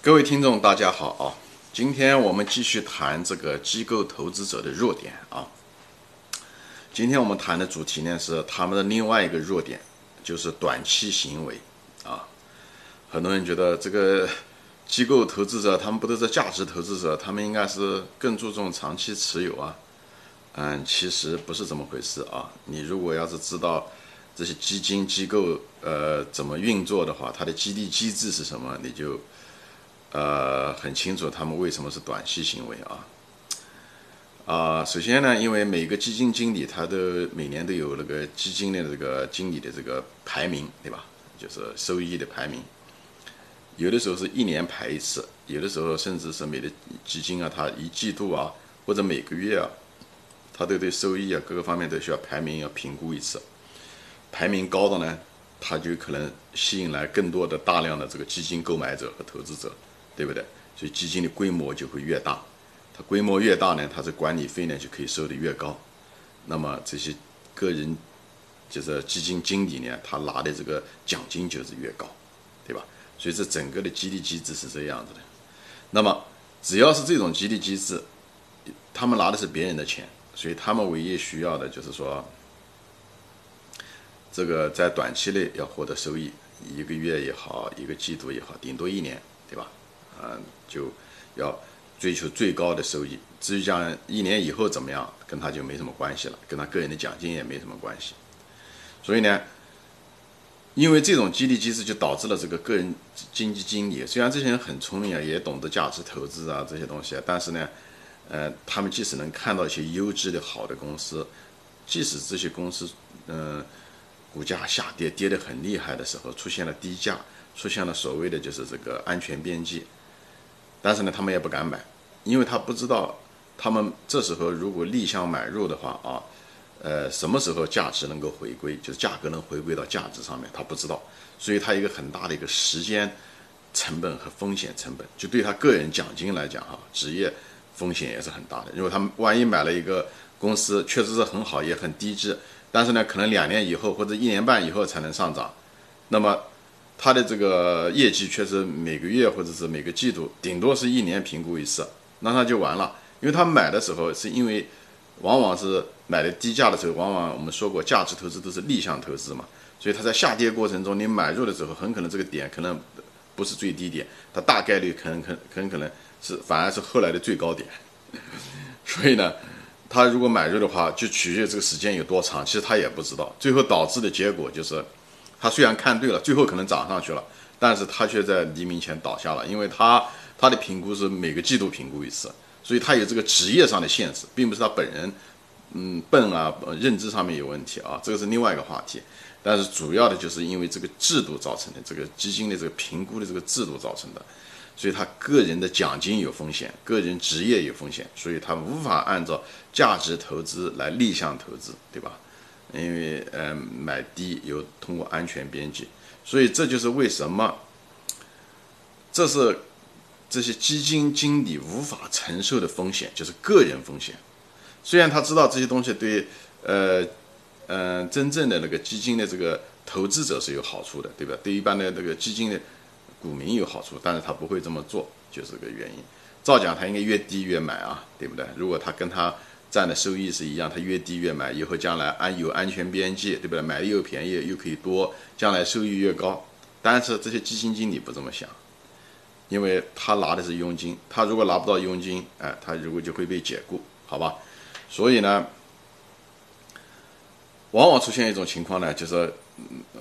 各位听众，大家好啊！今天我们继续谈这个机构投资者的弱点啊。今天我们谈的主题呢是他们的另外一个弱点，就是短期行为啊。很多人觉得这个机构投资者，他们不都是价值投资者，他们应该是更注重长期持有啊。嗯，其实不是这么回事啊。你如果要是知道这些基金机构呃怎么运作的话，它的激励机制是什么，你就。呃，很清楚他们为什么是短期行为啊？啊，首先呢，因为每个基金经理他都每年都有那个基金的这个经理的这个排名，对吧？就是收益的排名。有的时候是一年排一次，有的时候甚至是每个基金啊，它一季度啊或者每个月啊，它都对收益啊各个方面都需要排名要评估一次。排名高的呢，它就可能吸引来更多的大量的这个基金购买者和投资者。对不对？所以基金的规模就会越大，它规模越大呢，它的管理费呢就可以收得越高。那么这些个人就是基金经理呢，他拿的这个奖金就是越高，对吧？所以这整个的激励机制是这样子的。那么只要是这种激励机制，他们拿的是别人的钱，所以他们唯一需要的就是说，这个在短期内要获得收益，一个月也好，一个季度也好，顶多一年，嗯，就要追求最高的收益。至于讲一年以后怎么样，跟他就没什么关系了，跟他个人的奖金也没什么关系。所以呢，因为这种激励机制，就导致了这个个人经济经理，虽然这些人很聪明啊，也懂得价值投资啊这些东西，但是呢，呃，他们即使能看到一些优质的好的公司，即使这些公司嗯股价下跌跌得很厉害的时候，出现了低价，出现了所谓的就是这个安全边际。但是呢，他们也不敢买，因为他不知道，他们这时候如果逆向买入的话啊，呃，什么时候价值能够回归，就是价格能回归到价值上面，他不知道，所以他一个很大的一个时间成本和风险成本，就对他个人奖金来讲哈，职业风险也是很大的。如果他们万一买了一个公司，确实是很好，也很低质，但是呢，可能两年以后或者一年半以后才能上涨，那么。他的这个业绩确实每个月或者是每个季度，顶多是一年评估一次，那他就完了。因为他买的时候是因为，往往是买的低价的时候，往往我们说过价值投资都是逆向投资嘛，所以他在下跌过程中，你买入的时候很可能这个点可能不是最低点，它大概率可能可很可能是反而是后来的最高点。所以呢，他如果买入的话，就取决于这个时间有多长，其实他也不知道，最后导致的结果就是。他虽然看对了，最后可能涨上去了，但是他却在黎明前倒下了，因为他他的评估是每个季度评估一次，所以他有这个职业上的限制，并不是他本人，嗯，笨啊，认知上面有问题啊，这个是另外一个话题，但是主要的就是因为这个制度造成的，这个基金的这个评估的这个制度造成的，所以他个人的奖金有风险，个人职业有风险，所以他无法按照价值投资来逆向投资，对吧？因为呃买低有通过安全边际，所以这就是为什么，这是这些基金经理无法承受的风险，就是个人风险。虽然他知道这些东西对呃嗯真正的那个基金的这个投资者是有好处的，对吧？对一般的那个基金的股民有好处，但是他不会这么做，就是个原因。照讲他应该越低越买啊，对不对？如果他跟他占的收益是一样，它越低越买，以后将来安有安全边际，对不对？买的又便宜又可以多，将来收益越高。但是这些基金经理不这么想，因为他拿的是佣金，他如果拿不到佣金，哎，他如果就会被解雇，好吧？所以呢，往往出现一种情况呢，就是，呃，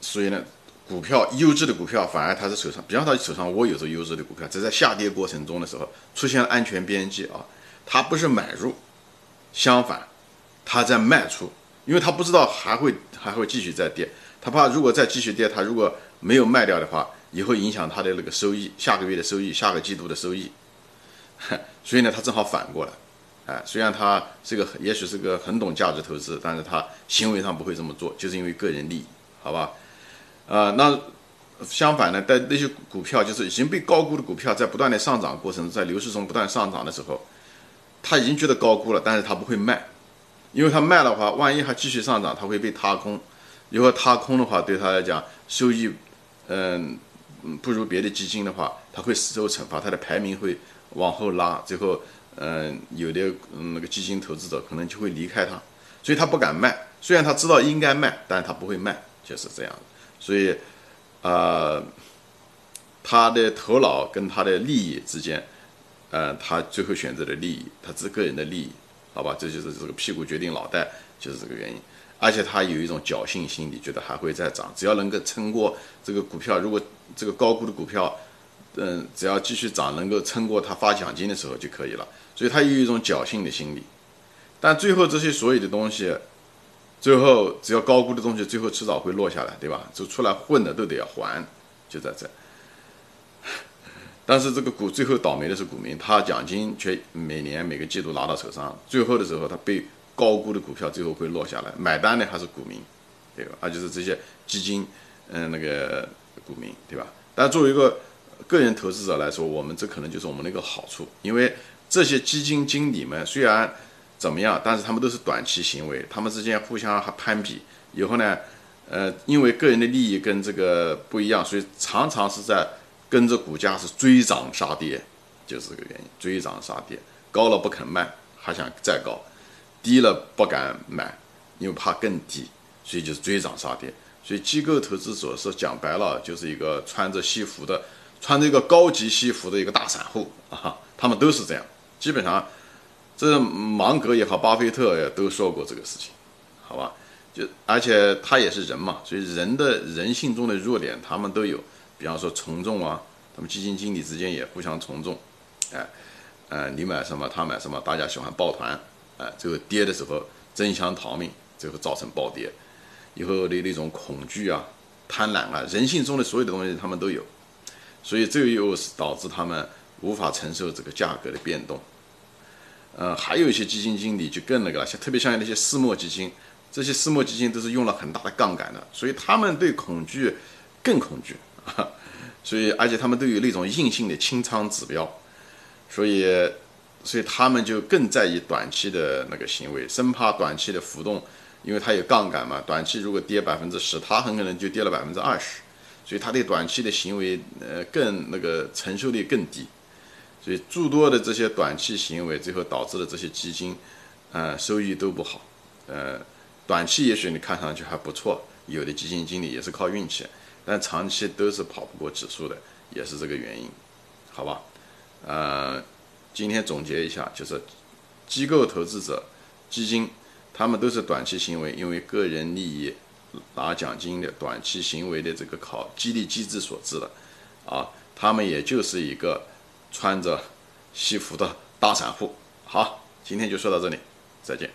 所以呢，股票优质的股票反而他是手上，比方他手上握有着优质的股票，这在下跌过程中的时候出现安全边际啊，他不是买入。相反，他在卖出，因为他不知道还会还会继续再跌，他怕如果再继续跌，他如果没有卖掉的话，以后影响他的那个收益，下个月的收益，下个季度的收益，所以呢，他正好反过来，哎，虽然他这个也许是个很懂价值投资，但是他行为上不会这么做，就是因为个人利益，好吧？呃，那相反呢，在那些股票就是已经被高估的股票，在不断的上涨过程，在牛市中不断上涨的时候。他已经觉得高估了，但是他不会卖，因为他卖的话，万一还继续上涨，他会被踏空。如果踏空的话，对他来讲收益，嗯，不如别的基金的话，他会受惩罚，他的排名会往后拉，最后，嗯，有的那个基金投资者可能就会离开它，所以他不敢卖。虽然他知道应该卖，但是他不会卖，就是这样。所以，呃，他的头脑跟他的利益之间，呃，他最后选择的利益，他是个人的利益，好吧？这就是这个屁股决定脑袋，就是这个原因。而且他有一种侥幸心理，觉得还会再涨，只要能够撑过这个股票，如果这个高估的股票，嗯，只要继续涨，能够撑过他发奖金的时候就可以了。所以他有一种侥幸的心理。但最后这些所有的东西，最后只要高估的东西，最后迟早会落下来，对吧？就出来混的都得要还，就在这。但是这个股最后倒霉的是股民，他奖金却每年每个季度拿到手上，最后的时候他被。高估的股票最后会落下来，买单的还是股民，对吧？而就是这些基金，嗯，那个股民，对吧？但作为一个个人投资者来说，我们这可能就是我们的一个好处，因为这些基金经理们虽然怎么样，但是他们都是短期行为，他们之间互相还攀比，以后呢，呃，因为个人的利益跟这个不一样，所以常常是在跟着股价是追涨杀跌，就是这个原因，追涨杀跌，高了不肯卖，还想再高。低了不敢买，因为怕更低，所以就是追涨杀跌。所以机构投资者是讲白了，就是一个穿着西服的，穿着一个高级西服的一个大散户啊，他们都是这样。基本上，这芒格也好，巴菲特也都说过这个事情，好吧？就而且他也是人嘛，所以人的人性中的弱点他们都有，比方说从众啊，他们基金经理之间也互相从众，哎，呃，你买什么他买什么，大家喜欢抱团。哎，最后跌的时候争相逃命，最后造成暴跌。以后的那种恐惧啊、贪婪啊，人性中的所有的东西他们都有，所以这又是导致他们无法承受这个价格的变动。呃，还有一些基金经理就更那个了，像特别像那些私募基金，这些私募基金都是用了很大的杠杆的，所以他们对恐惧更恐惧。所以而且他们都有那种硬性的清仓指标，所以。所以他们就更在意短期的那个行为，生怕短期的浮动，因为它有杠杆嘛。短期如果跌百分之十，它很可能就跌了百分之二十，所以他对短期的行为，呃，更那个承受力更低。所以诸多的这些短期行为，最后导致了这些基金，呃，收益都不好。呃，短期也许你看上去还不错，有的基金经理也是靠运气，但长期都是跑不过指数的，也是这个原因，好吧？呃。今天总结一下，就是机构投资者、基金，他们都是短期行为，因为个人利益拿奖金的短期行为的这个考激励机制所致的，啊，他们也就是一个穿着西服的大散户。好，今天就说到这里，再见。